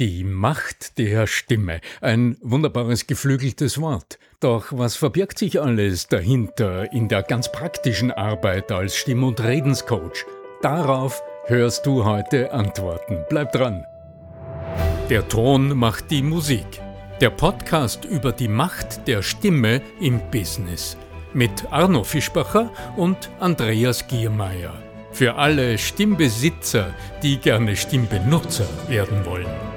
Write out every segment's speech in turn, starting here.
Die Macht der Stimme. Ein wunderbares geflügeltes Wort. Doch was verbirgt sich alles dahinter in der ganz praktischen Arbeit als Stimm- und Redenscoach? Darauf hörst du heute Antworten. Bleib dran. Der Ton macht die Musik. Der Podcast über die Macht der Stimme im Business. Mit Arno Fischbacher und Andreas Giermeier. Für alle Stimmbesitzer, die gerne Stimmbenutzer werden wollen.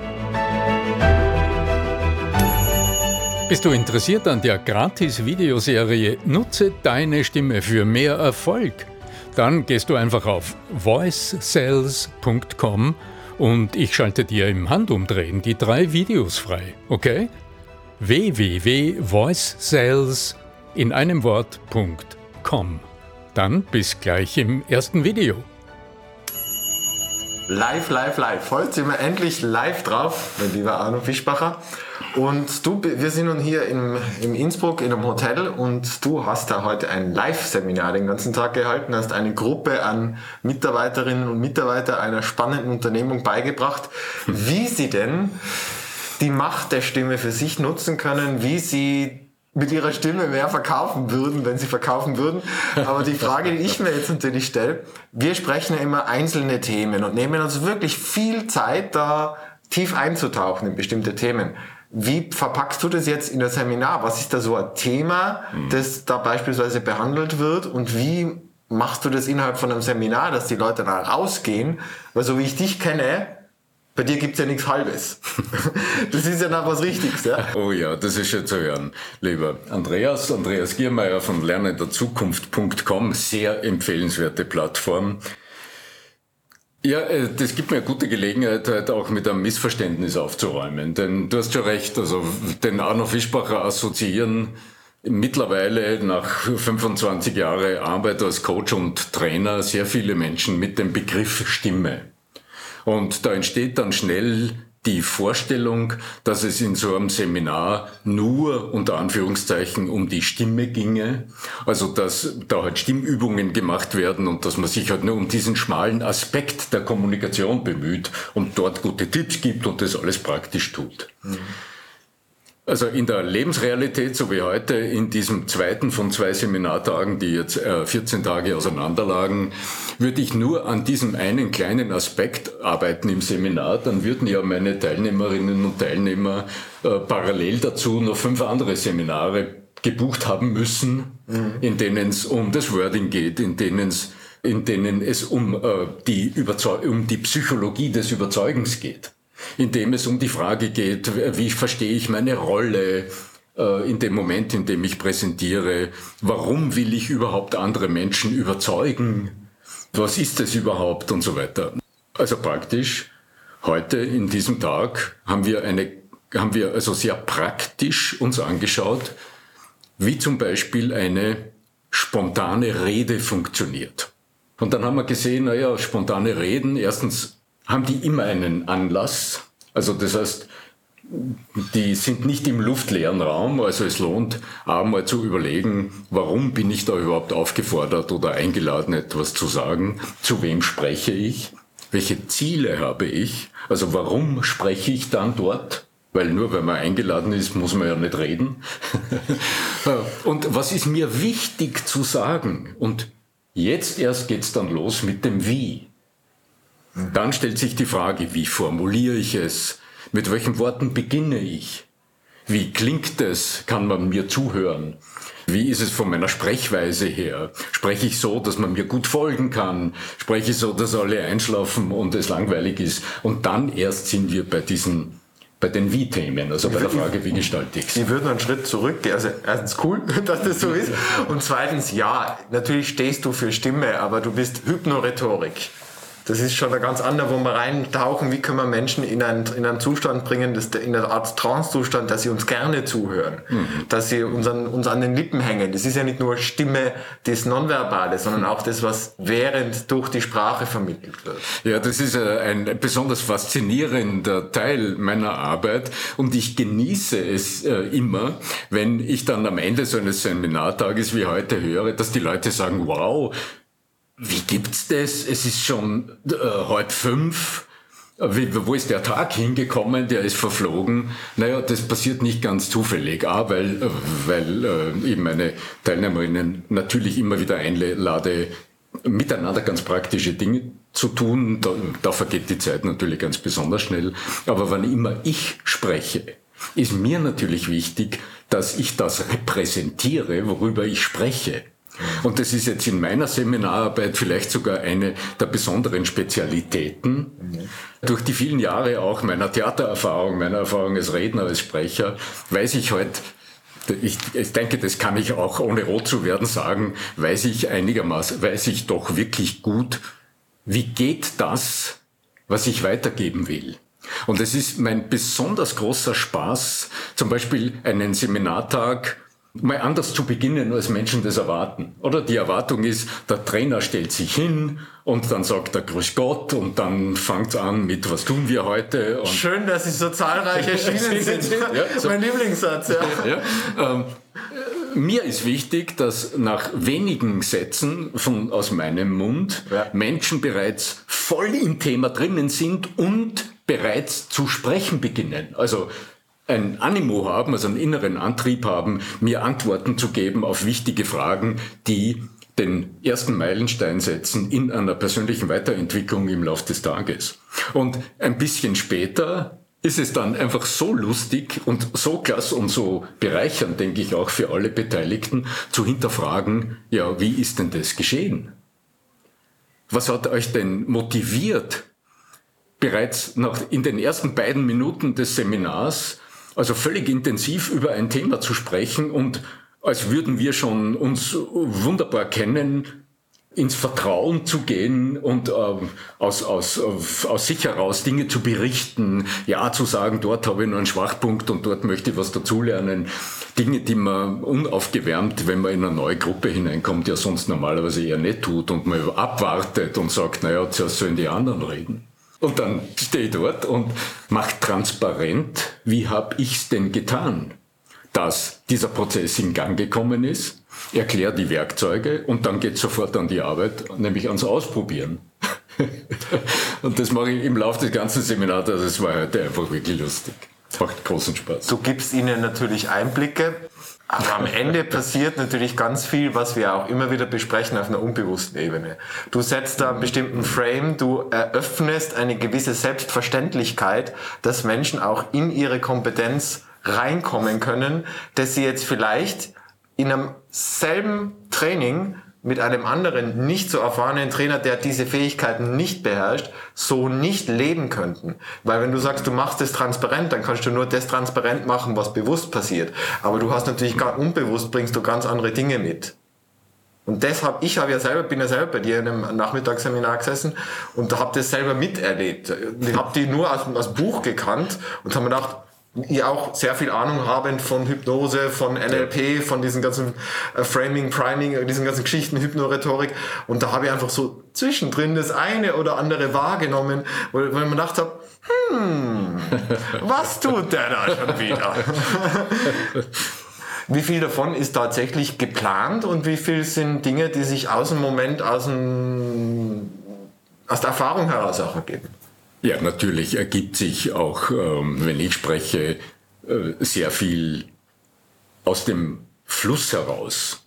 Bist du interessiert an der Gratis-Videoserie Nutze deine Stimme für mehr Erfolg? Dann gehst du einfach auf voicesales.com und ich schalte dir im Handumdrehen die drei Videos frei, okay? www.voicesales in einem Wort.com. Dann bis gleich im ersten Video. Live, live, live. Heute sind wir endlich live drauf, mein lieber Arno Fischbacher. Und du, wir sind nun hier im, im Innsbruck in einem Hotel und du hast da heute ein Live-Seminar den ganzen Tag gehalten, hast eine Gruppe an Mitarbeiterinnen und Mitarbeitern einer spannenden Unternehmung beigebracht, wie sie denn die Macht der Stimme für sich nutzen können, wie sie mit ihrer Stimme mehr verkaufen würden, wenn sie verkaufen würden. Aber die Frage, die ich mir jetzt natürlich stelle, wir sprechen ja immer einzelne Themen und nehmen uns wirklich viel Zeit, da tief einzutauchen in bestimmte Themen. Wie verpackst du das jetzt in das Seminar? Was ist da so ein Thema, mhm. das da beispielsweise behandelt wird und wie machst du das innerhalb von einem Seminar, dass die Leute da rausgehen? Weil so wie ich dich kenne, bei dir gibt's ja nichts Halbes. Das ist ja noch was Richtiges, ja? Oh ja, das ist schön zu hören. Lieber Andreas, Andreas Giermeier von lernenderzukunft.com, sehr empfehlenswerte Plattform. Ja, äh, das gibt mir eine gute Gelegenheit, heute auch mit einem Missverständnis aufzuräumen. Denn du hast schon recht, also den Arno Fischbacher assoziieren mittlerweile nach 25 Jahren Arbeit als Coach und Trainer sehr viele Menschen mit dem Begriff Stimme. Und da entsteht dann schnell die Vorstellung, dass es in so einem Seminar nur unter Anführungszeichen um die Stimme ginge, also dass da halt Stimmübungen gemacht werden und dass man sich halt nur um diesen schmalen Aspekt der Kommunikation bemüht und dort gute Tipps gibt und das alles praktisch tut. Mhm. Also in der Lebensrealität, so wie heute, in diesem zweiten von zwei Seminartagen, die jetzt äh, 14 Tage auseinanderlagen, würde ich nur an diesem einen kleinen Aspekt arbeiten im Seminar, dann würden ja meine Teilnehmerinnen und Teilnehmer äh, parallel dazu noch fünf andere Seminare gebucht haben müssen, mhm. in denen es um das Wording geht, in denen es in denen es um, äh, die Überzeug um die Psychologie des Überzeugens geht in dem es um die Frage geht, wie verstehe ich meine Rolle äh, in dem Moment, in dem ich präsentiere, warum will ich überhaupt andere Menschen überzeugen, was ist es überhaupt und so weiter. Also praktisch, heute in diesem Tag haben wir eine, haben wir also sehr praktisch uns angeschaut, wie zum Beispiel eine spontane Rede funktioniert. Und dann haben wir gesehen, naja, spontane Reden, erstens haben die immer einen Anlass. Also das heißt, die sind nicht im luftleeren Raum, also es lohnt einmal zu überlegen, warum bin ich da überhaupt aufgefordert oder eingeladen, etwas zu sagen, zu wem spreche ich, welche Ziele habe ich, also warum spreche ich dann dort, weil nur wenn man eingeladen ist, muss man ja nicht reden. und was ist mir wichtig zu sagen? Und jetzt erst geht's dann los mit dem Wie. Dann stellt sich die Frage, wie formuliere ich es? Mit welchen Worten beginne ich? Wie klingt es? Kann man mir zuhören? Wie ist es von meiner Sprechweise her? Spreche ich so, dass man mir gut folgen kann? Spreche ich so, dass alle einschlafen und es langweilig ist? Und dann erst sind wir bei diesen bei den Wie-Themen, also bei der Frage, wie gestalte ich es. Ich würde einen Schritt zurück, also erstens cool, dass das so ist und zweitens, ja, natürlich stehst du für Stimme, aber du bist Hypnorhetorik. Das ist schon ein ganz anderer, wo wir reintauchen, wie können wir Menschen in einen, in einen Zustand bringen, das, in eine Art Trance-Zustand, dass sie uns gerne zuhören, mhm. dass sie uns an, uns an den Lippen hängen. Das ist ja nicht nur Stimme, das Nonverbale, sondern auch das, was während durch die Sprache vermittelt wird. Ja, das ist äh, ein besonders faszinierender Teil meiner Arbeit und ich genieße es äh, immer, wenn ich dann am Ende so eines Seminartages wie heute höre, dass die Leute sagen, wow, wie gibt's das? Es ist schon äh, heute fünf wie, wo ist der Tag hingekommen, der ist verflogen. Naja, das passiert nicht ganz zufällig. A, weil, weil äh, ich meine Teilnehmerinnen natürlich immer wieder einlade, miteinander ganz praktische Dinge zu tun. Da, da vergeht die Zeit natürlich ganz besonders schnell. Aber wann immer ich spreche, ist mir natürlich wichtig, dass ich das repräsentiere, worüber ich spreche. Und das ist jetzt in meiner Seminararbeit vielleicht sogar eine der besonderen Spezialitäten. Durch die vielen Jahre auch meiner Theatererfahrung, meiner Erfahrung als Redner, als Sprecher, weiß ich heute, ich, ich denke, das kann ich auch ohne rot zu werden sagen, weiß ich einigermaßen, weiß ich doch wirklich gut, wie geht das, was ich weitergeben will. Und es ist mein besonders großer Spaß, zum Beispiel einen Seminartag mal anders zu beginnen, als Menschen das erwarten. Oder die Erwartung ist, der Trainer stellt sich hin und dann sagt er Grüß Gott und dann fängt an mit Was tun wir heute? Und Schön, dass Sie so zahlreich erschienen sind. ja, so. Mein Lieblingssatz, ja. ja ähm, mir ist wichtig, dass nach wenigen Sätzen von, aus meinem Mund ja. Menschen bereits voll im Thema drinnen sind und bereits zu sprechen beginnen. Also ein Animo haben, also einen inneren Antrieb haben, mir Antworten zu geben auf wichtige Fragen, die den ersten Meilenstein setzen in einer persönlichen Weiterentwicklung im Laufe des Tages. Und ein bisschen später ist es dann einfach so lustig und so klasse und so bereichernd, denke ich, auch für alle Beteiligten, zu hinterfragen, ja, wie ist denn das geschehen? Was hat euch denn motiviert, bereits nach, in den ersten beiden Minuten des Seminars also völlig intensiv über ein Thema zu sprechen und als würden wir schon uns wunderbar kennen, ins Vertrauen zu gehen und ähm, aus, aus, aus sich heraus Dinge zu berichten, ja zu sagen, dort habe ich noch einen Schwachpunkt und dort möchte ich was dazulernen. Dinge, die man unaufgewärmt, wenn man in eine neue Gruppe hineinkommt, ja sonst normalerweise eher nicht tut und man abwartet und sagt, naja, zuerst sollen die anderen reden. Und dann stehe ich dort und mache transparent, wie habe ich's denn getan, dass dieser Prozess in Gang gekommen ist, erkläre die Werkzeuge und dann geht sofort an die Arbeit, nämlich ans Ausprobieren. und das mache ich im Laufe des ganzen Seminars, also es war heute einfach wirklich lustig. Macht großen Spaß. Du gibst ihnen natürlich Einblicke aber am Ende passiert natürlich ganz viel, was wir auch immer wieder besprechen auf einer unbewussten Ebene. Du setzt da einen bestimmten Frame, du eröffnest eine gewisse Selbstverständlichkeit, dass Menschen auch in ihre Kompetenz reinkommen können, dass sie jetzt vielleicht in einem selben Training mit einem anderen nicht so erfahrenen Trainer, der diese Fähigkeiten nicht beherrscht, so nicht leben könnten. Weil wenn du sagst, du machst es transparent, dann kannst du nur das transparent machen, was bewusst passiert. Aber du hast natürlich gar unbewusst bringst du ganz andere Dinge mit. Und deshalb, ich habe ja selber, bin ja selber bei dir in einem Nachmittagsseminar gesessen und habe das selber miterlebt. Ich habe die nur als, als Buch gekannt und habe mir gedacht, die auch sehr viel Ahnung haben von Hypnose, von NLP, von diesen ganzen äh, Framing, Priming, äh, diesen ganzen Geschichten, Hypnorhetorik. Und da habe ich einfach so zwischendrin das eine oder andere wahrgenommen, wo, wo ich mir hm, was tut der da schon wieder? wie viel davon ist tatsächlich geplant und wie viel sind Dinge, die sich aus dem Moment, aus, dem, aus der Erfahrung heraus auch ergeben? Ja, natürlich ergibt sich auch, ähm, wenn ich spreche, äh, sehr viel aus dem Fluss heraus.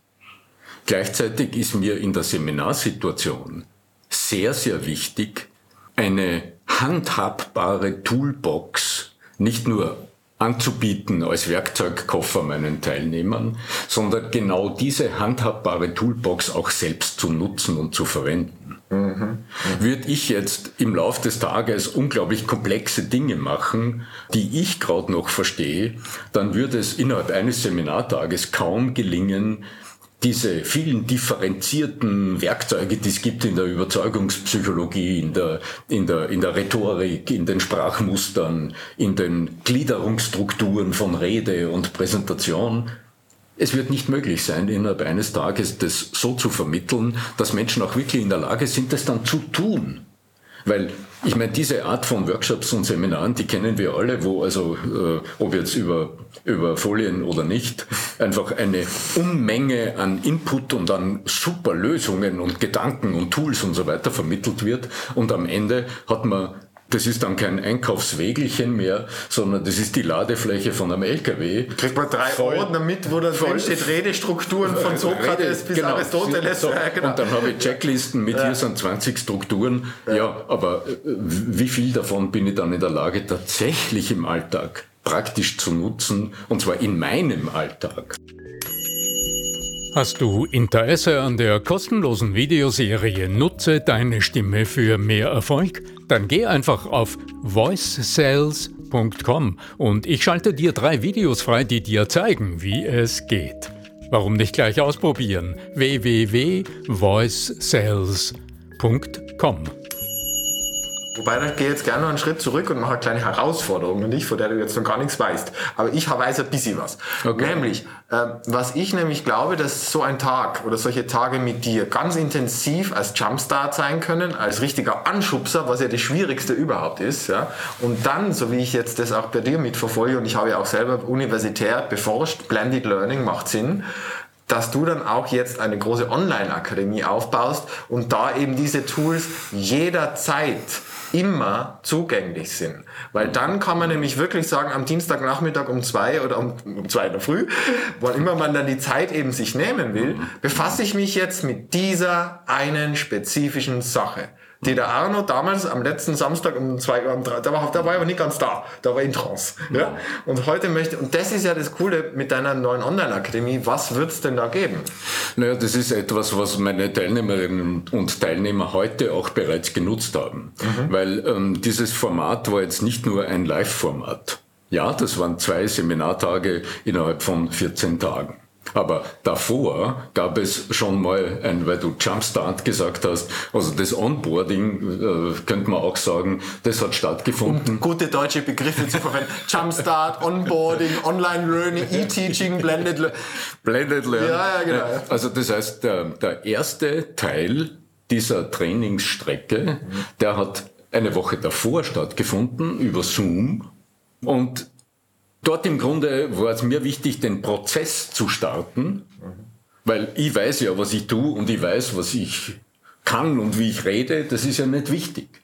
Gleichzeitig ist mir in der Seminarsituation sehr, sehr wichtig, eine handhabbare Toolbox nicht nur anzubieten als Werkzeugkoffer meinen Teilnehmern, sondern genau diese handhabbare Toolbox auch selbst zu nutzen und zu verwenden. Mhm. Würde ich jetzt im Laufe des Tages unglaublich komplexe Dinge machen, die ich gerade noch verstehe, dann würde es innerhalb eines Seminartages kaum gelingen, diese vielen differenzierten Werkzeuge, die es gibt in der Überzeugungspsychologie, in der, in der, in der Rhetorik, in den Sprachmustern, in den Gliederungsstrukturen von Rede und Präsentation, es wird nicht möglich sein, innerhalb eines Tages das so zu vermitteln, dass Menschen auch wirklich in der Lage sind, das dann zu tun. Weil ich meine, diese Art von Workshops und Seminaren, die kennen wir alle, wo also, äh, ob jetzt über, über Folien oder nicht, einfach eine Unmenge an Input und an super Lösungen und Gedanken und Tools und so weiter vermittelt wird. Und am Ende hat man Das ist dann kein Einkaufswägelchen mehr, sondern das ist die Ladefläche von einem LKW. Kriegt man drei voll, Ordner mit, wo da drin steht Redestrukturen von Sokrates Rede, bis genau, Aristoteles. So, ja, genau. Und dann habe ich Checklisten mit ja. hier sind 20 Strukturen. Ja. ja, aber äh, wie viel davon bin ich dann in der Lage, tatsächlich im Alltag praktisch zu nutzen, und zwar in meinem Alltag? Hast du Interesse an der kostenlosen Videoserie Nutze deine Stimme für mehr Erfolg? Dann geh einfach auf voicesales.com und ich schalte dir drei Videos frei, die dir zeigen, wie es geht. Warum nicht gleich ausprobieren? www.voicesales.com Wobei, da gehe ich jetzt gerne noch einen Schritt zurück und mache eine kleine Herausforderung, nicht, von der du jetzt noch gar nichts weißt. Aber ich weiß ein bisschen was. Okay. Nämlich, äh, was ich nämlich glaube, dass so ein Tag oder solche Tage mit dir ganz intensiv als Jumpstart sein können, als richtiger Anschubser, was ja das Schwierigste überhaupt ist. Ja? Und dann, so wie ich jetzt das auch bei dir mitverfolge, und ich habe ja auch selber universitär beforscht, Blended Learning macht Sinn, dass du dann auch jetzt eine große Online-Akademie aufbaust und da eben diese Tools jederzeit immer zugänglich sind. Weil dann kann man nämlich wirklich sagen, am Dienstagnachmittag um zwei oder um, um zwei in der Früh, wann immer man dann die Zeit eben sich nehmen will, befasse ich mich jetzt mit dieser einen spezifischen Sache die der Arno damals am letzten Samstag um zwei Uhr, um drei, da war, da war aber nicht ganz da, da war in Trance. Ja? Und heute möchte, und das ist ja das Coole mit deiner neuen Online-Akademie, was wird's denn da geben? Naja, das ist etwas, was meine Teilnehmerinnen und Teilnehmer heute auch bereits genutzt haben. Mhm. Weil ähm, dieses Format war jetzt nicht nur ein Live-Format. Ja, das waren zwei Seminartage innerhalb von 14 Tagen. Aber davor gab es schon mal ein, weil du Jumpstart gesagt hast, also das Onboarding, äh, könnte man auch sagen, das hat stattgefunden. Um gute deutsche Begriffe zu verwenden. Jumpstart, Onboarding, Online Learning, E-Teaching, Blended Learning. Blended Learning. Ja, ja, genau. Also das heißt, der, der erste Teil dieser Trainingsstrecke, mhm. der hat eine Woche davor stattgefunden über Zoom und Dort im Grunde war es mir wichtig, den Prozess zu starten, weil ich weiß ja, was ich tue und ich weiß, was ich kann und wie ich rede, das ist ja nicht wichtig.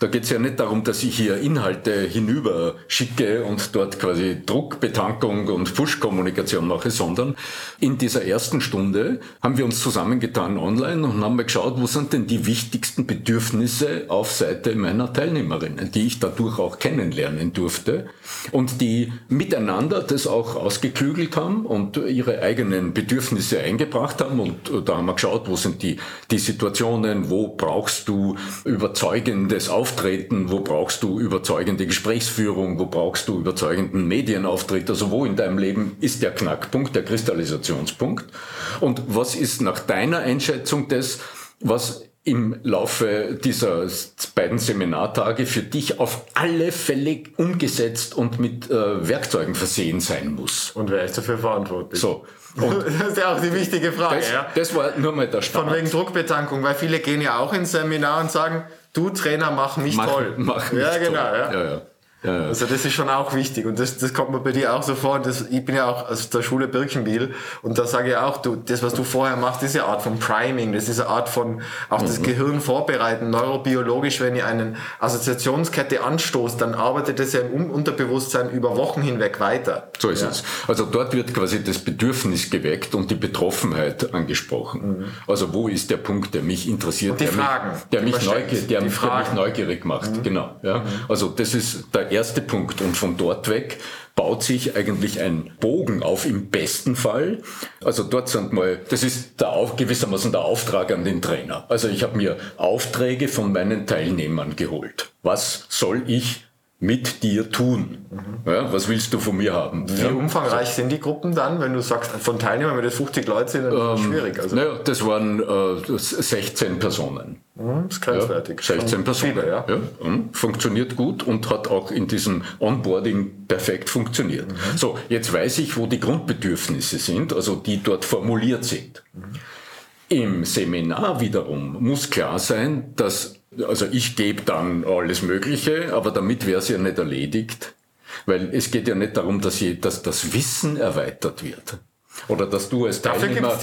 Da geht es ja nicht darum, dass ich hier Inhalte hinüber schicke und dort quasi Druckbetankung und Push-Kommunikation mache, sondern in dieser ersten Stunde haben wir uns zusammengetan online und haben geschaut, wo sind denn die wichtigsten Bedürfnisse auf Seite meiner Teilnehmerinnen, die ich dadurch auch kennenlernen durfte und die miteinander das auch ausgeklügelt haben und ihre eigenen Bedürfnisse eingebracht haben und da haben wir geschaut, wo sind die, die Situationen, wo brauchst du überzeugendes Aufmerksamkeit Auftreten, wo brauchst du überzeugende Gesprächsführung, wo brauchst du überzeugenden Medienauftritt, also wo in deinem Leben ist der Knackpunkt, der Kristallisationspunkt und was ist nach deiner Einschätzung das, was im Laufe dieser beiden Seminartage für dich auf alle Fälle umgesetzt und mit äh, Werkzeugen versehen sein muss. Und wer ist dafür verantwortlich? So. Und das ist ja auch die wichtige Frage. Das, ja. das war nur mal der Start. Von wegen Druckbetankung, weil viele gehen ja auch ins Seminar und sagen, du Trainer, mach mich mach, toll. Mach mich ja, genau. Ja. Ja, ja. Ja, ja. Also das ist schon auch wichtig und das, das kommt mir bei dir auch so vor. Das, ich bin ja auch aus der Schule Birkenbiel und da sage ich auch, du, das, was du vorher machst, ist ja eine Art von Priming, das ist eine Art von auch mhm. das Gehirn vorbereiten, neurobiologisch, wenn ihr eine Assoziationskette anstoßt, dann arbeitet das ja im Unterbewusstsein über Wochen hinweg weiter. So ist ja. es. Also dort wird quasi das Bedürfnis geweckt und die Betroffenheit angesprochen. Mhm. Also wo ist der Punkt, der mich interessiert, der, Fragen, mich, der, mich, der, mich neugierig macht. Mhm. Genau. Ja. Mhm. Also das ist der erste Punkt. Und von dort weg baut sich eigentlich ein Bogen auf im besten Fall. Also dort sind mal, das ist der, gewissermaßen der Auftrag an den Trainer. Also ich habe mir Aufträge von meinen Teilnehmern geholt. Was soll ich mit dir tun. Mhm. Ja, was willst du von mir haben? Wie ja. umfangreich sind die Gruppen dann, wenn du sagst, von Teilnehmern, wenn das 50 Leute sind, dann ist ähm, schwierig. Also. Naja, das waren äh, 16 Personen. Mhm, das ist grenzwertig. Ja, 16 Personen. Viele, ja. Mhm, funktioniert gut und hat auch in diesem Onboarding perfekt funktioniert. Mhm. So, jetzt weiß ich, wo die Grundbedürfnisse sind, also die dort formuliert sind. Im Seminar wiederum muss klar sein, dass also ich gebe dann alles Mögliche, aber damit wäre es ja nicht erledigt, weil es geht ja nicht darum, dass, je, dass das Wissen erweitert wird. Oder dass du als Teilnehmer,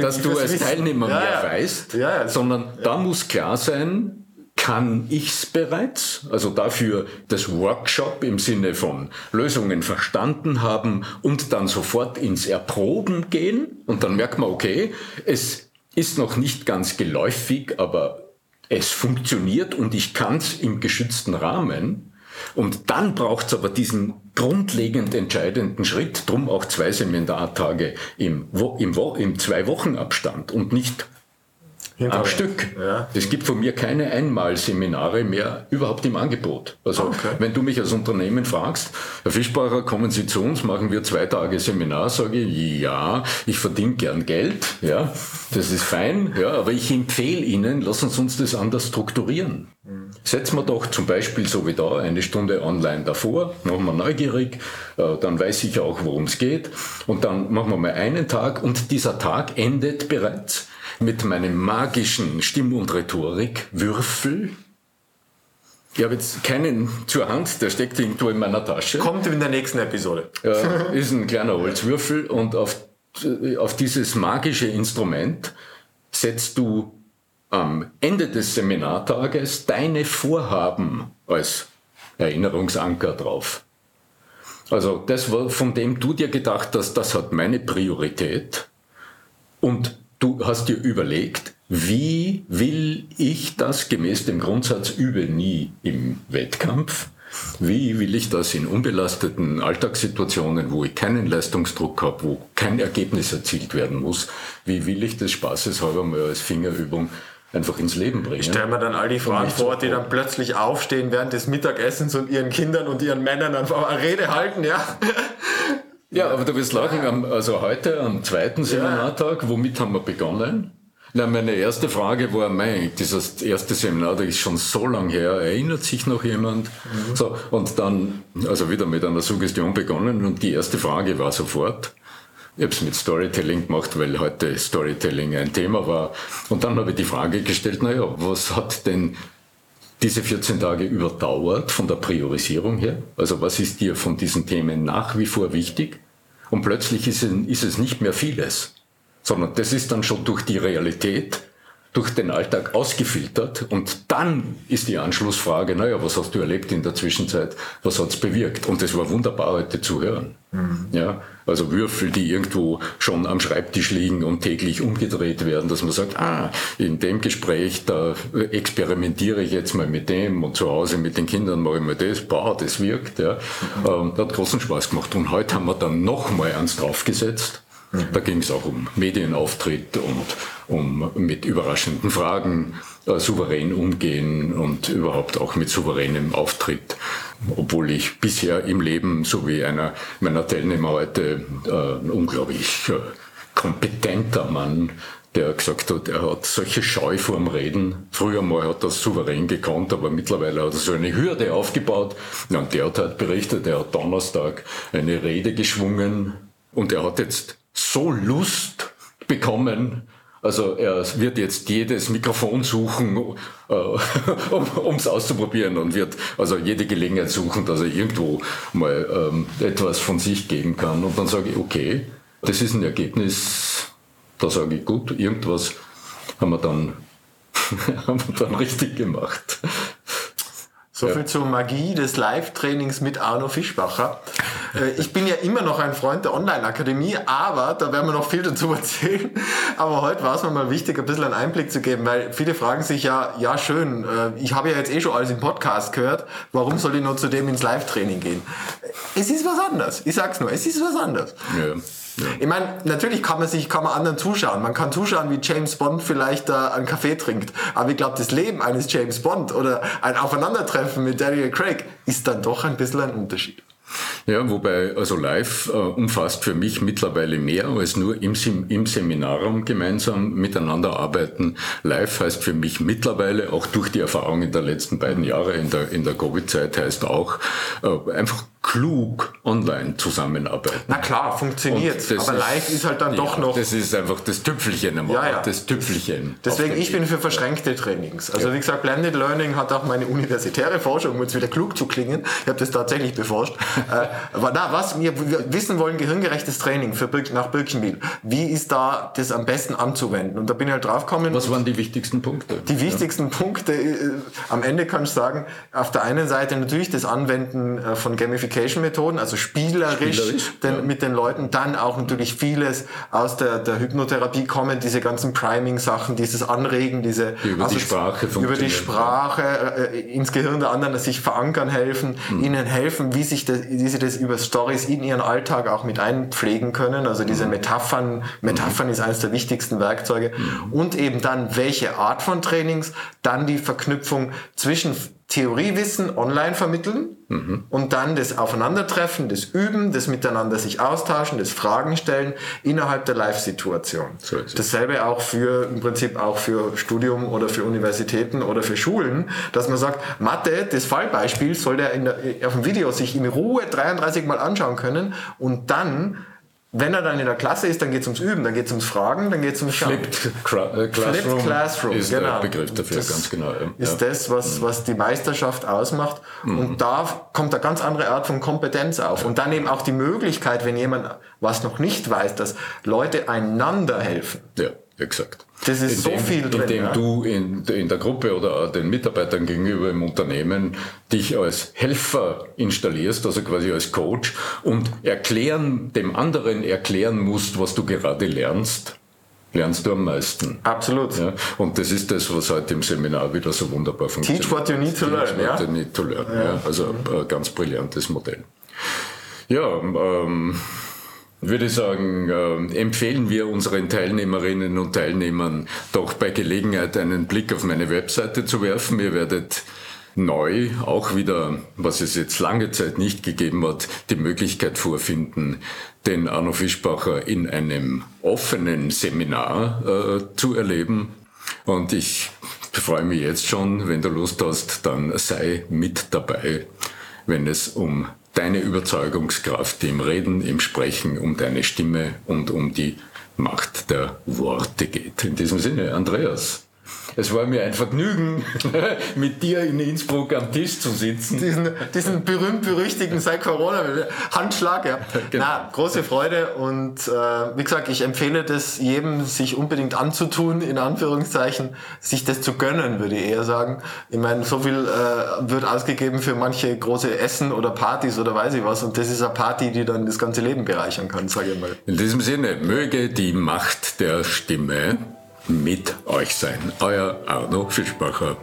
dass du als Teilnehmer ja, mehr ja. weißt, ja, sondern da muss klar sein, kann ich's bereits? Also dafür das Workshop im Sinne von Lösungen verstanden haben und dann sofort ins Erproben gehen und dann merkt man, okay, es ist noch nicht ganz geläufig, aber es funktioniert und ich kann's im geschützten Rahmen. Und dann braucht's aber diesen grundlegend entscheidenden Schritt, drum auch zwei Seminartage im, im, im zwei Wochen Abstand und nicht am Stück. Ja. Es gibt von mir keine Einmalseminare mehr überhaupt im Angebot. Also okay. wenn du mich als Unternehmen fragst, Herr Fischbacher, kommen Sie zu uns, machen wir zwei Tage Seminar, sage ich, ja, ich verdiene gern Geld, ja, das ist fein, ja, aber ich empfehle Ihnen, lassen Sie uns das anders strukturieren. Mhm. Setzen wir doch zum Beispiel so wie da eine Stunde online davor, machen wir neugierig, äh, dann weiß ich auch, worum es geht und dann machen wir mal einen Tag und dieser Tag endet bereits mit meinem magischen Stimm- und Rhetorikwürfel. Ich habe jetzt keinen zur Hand, der steckt irgendwo in meiner Tasche. Kommt in der nächsten Episode. Ja, ist ein kleiner Holzwürfel und auf, auf dieses magische Instrument setzt du am Ende des Seminartages deine Vorhaben als Erinnerungsanker drauf. Also das, von dem du dir gedacht hast, das hat meine Priorität und Du hast dir überlegt, wie will ich das gemäß dem Grundsatz übe nie im Wettkampf? Wie will ich das in unbelasteten Alltagssituationen, wo ich keinen Leistungsdruck habe, wo kein Ergebnis erzielt werden muss, wie will ich das spaßeshalber mal als Fingerübung einfach ins Leben bringen? Ich stelle mir dann all die Frauen vor, die dann plötzlich aufstehen während des Mittagessens und ihren Kindern und ihren Männern einfach eine Rede halten, ja. Ja, aber du wirst lachen, also heute am zweiten Seminartag, womit haben wir begonnen? Na, meine erste Frage war, mein, dieses erste Seminar, das ist schon so lang her, erinnert sich noch jemand? Mhm. So, und dann, also wieder mit einer Suggestion begonnen und die erste Frage war sofort, ich habe es mit Storytelling gemacht, weil heute Storytelling ein Thema war. Und dann habe ich die Frage gestellt, naja, was hat denn diese 14 Tage überdauert von der Priorisierung her? Also was ist dir von diesen Themen nach wie vor wichtig? Und plötzlich ist es, ist es nicht mehr vieles, sondern das ist dann schon durch die Realität, durch den Alltag ausgefiltert. Und dann ist die Anschlussfrage, naja, was hast du erlebt in der Zwischenzeit? Was hat's bewirkt? Und es war wunderbar heute zu hören. Mhm. Ja, also Würfel, die irgendwo schon am Schreibtisch liegen und täglich umgedreht werden, dass man sagt, ah, in dem Gespräch, da experimentiere ich jetzt mal mit dem und zu Hause mit den Kindern mache ich mal das, boah, das wirkt, ja. Mhm. Ähm, hat großen Spaß gemacht. Und heute haben wir dann nochmal eins draufgesetzt. Da ging es auch um Medienauftritt und um mit überraschenden Fragen äh, souverän umgehen und überhaupt auch mit souveränem Auftritt obwohl ich bisher im Leben, so wie einer meiner Teilnehmer heute, äh, ein unglaublich äh, kompetenter Mann, der gesagt hat, er hat solche Scheu vorm Reden. Früher mal hat er souverän gekonnt, aber mittlerweile hat er so eine Hürde aufgebaut. Und der hat halt berichtet, er hat Donnerstag eine Rede geschwungen und er hat jetzt so Lust bekommen, also er wird jetzt jedes Mikrofon suchen, äh, um es auszuprobieren und wird also jede Gelegenheit suchen, dass er irgendwo mal ähm, etwas von sich geben kann. Und dann sage ich, okay, das ist ein Ergebnis, da sage ich, gut, irgendwas haben wir dann, haben wir dann richtig gemacht. So viel zur Magie des Live-Trainings mit Arno Fischbacher. Äh, ich bin ja immer noch ein Freund der Online-Akademie, aber da werden wir noch viel dazu erzählen. Aber heute war es mir mal wichtig, ein bisschen einen Einblick zu geben, weil viele fragen sich ja, ja schön, äh, ich habe ja jetzt eh schon alles im Podcast gehört, warum soll ich nur zu dem ins Live-Training gehen? Es ist was anderes. Ich sag's nur, es ist was anderes. Ja. Ich meine, natürlich kann man sich, kann man anderen zuschauen. Man kann zuschauen, wie James Bond vielleicht da einen Kaffee trinkt. Aber ich glaube, das Leben eines James Bond oder ein Aufeinandertreffen mit Daniel Craig ist dann doch ein bisschen ein Unterschied. Ja, wobei, also live äh, umfasst für mich mittlerweile mehr als nur im, im Seminarraum gemeinsam miteinander arbeiten. Live heißt für mich mittlerweile, auch durch die Erfahrungen der letzten beiden Jahre in der, in der Covid-Zeit, heißt auch äh, einfach klug online zusammenarbeiten. Na klar, funktioniert. Aber live ist halt dann ja, doch noch. Das ist einfach das Tüpfelchen am ja, ja. Das Tüpfelchen. Deswegen, ich bin für verschränkte Trainings. Also, wie gesagt, Blended Learning hat auch meine universitäre Forschung, um jetzt wieder klug zu klingen. Ich habe das tatsächlich beforscht. äh, aber na, was wir wissen wollen, gehirngerechtes Training für Bir nach Birkenbiel. Wie ist da das am besten anzuwenden? Und da bin ich halt draufgekommen. Was waren die wichtigsten Punkte? Die wichtigsten Punkte, äh, am Ende kann ich sagen, auf der einen Seite natürlich das Anwenden äh, von Gamification-Methoden, also spielerisch, spielerisch den, ja. mit den Leuten, dann auch natürlich vieles aus der, der Hypnotherapie kommen, diese ganzen Priming-Sachen, dieses Anregen, diese die über also die Sprache über die Sprache äh, ins Gehirn der anderen sich verankern helfen, mhm. ihnen helfen, wie sich das, wie sie das über Stories in ihren Alltag auch mit einpflegen können. Also diese mhm. Metaphern, Metaphern mhm. ist eines der wichtigsten Werkzeuge. Mhm. Und eben dann welche Art von Trainings, dann die Verknüpfung zwischen Theoriewissen online vermitteln mhm. und dann das Aufeinandertreffen, das Üben, das Miteinander sich austauschen, das Fragen stellen innerhalb der Live-Situation. So Dasselbe auch für im Prinzip auch für Studium oder für Universitäten oder für Schulen, dass man sagt, Mathe, das Fallbeispiel soll der, der auf dem Video sich in Ruhe 33 Mal anschauen können und dann wenn er dann in der Klasse ist, dann geht es ums Üben, dann geht es ums Fragen, dann geht es ums. Flipped, äh, Classroom, Flipped Classroom ist genau. der Begriff dafür, das ganz genau. Ja. Ist das, was, mhm. was die Meisterschaft ausmacht. Mhm. Und da kommt eine ganz andere Art von Kompetenz auf. Ja. Und dann eben auch die Möglichkeit, wenn jemand was noch nicht weiß, dass Leute einander helfen. Ja. Exakt. Das ist indem, so viel drin. Indem ja? du in, in der Gruppe oder den Mitarbeitern gegenüber im Unternehmen dich als Helfer installierst, also quasi als Coach und erklären, dem anderen erklären musst, was du gerade lernst, lernst du am meisten. Absolut. Ja? Und das ist das, was heute im Seminar wieder so wunderbar funktioniert. Teach what you need to learn. Teach what ja? you need to learn. Ja. ja. Also ein ganz brillantes Modell. Ja, ähm, würde sagen, äh, empfehlen wir unseren Teilnehmerinnen und Teilnehmern doch bei Gelegenheit einen Blick auf meine Webseite zu werfen. Ihr werdet neu auch wieder, was es jetzt lange Zeit nicht gegeben hat, die Möglichkeit vorfinden, den Arno Fischbacher in einem offenen Seminar äh, zu erleben. Und ich freue mich jetzt schon, wenn du Lust hast, dann sei mit dabei, wenn es um deine Überzeugungskraft im Reden, im Sprechen, um deine Stimme und um die Macht der Worte geht. In diesem Sinne, Andreas. Es war mir ein Vergnügen, mit dir in Innsbruck am Tisch zu sitzen. Diesen, diesen berühmt-berüchtigten seit Corona Handschlag, ja. Genau. Na, große Freude und äh, wie gesagt, ich empfehle das jedem, sich unbedingt anzutun, in Anführungszeichen, sich das zu gönnen, würde ich eher sagen. Ich meine, so viel äh, wird ausgegeben für manche große Essen oder Partys oder weiß ich was und das ist eine Party, die dann das ganze Leben bereichern kann, sage ich mal. In diesem Sinne, möge die Macht der Stimme mit euch sein. Euer Arno Fischbacher.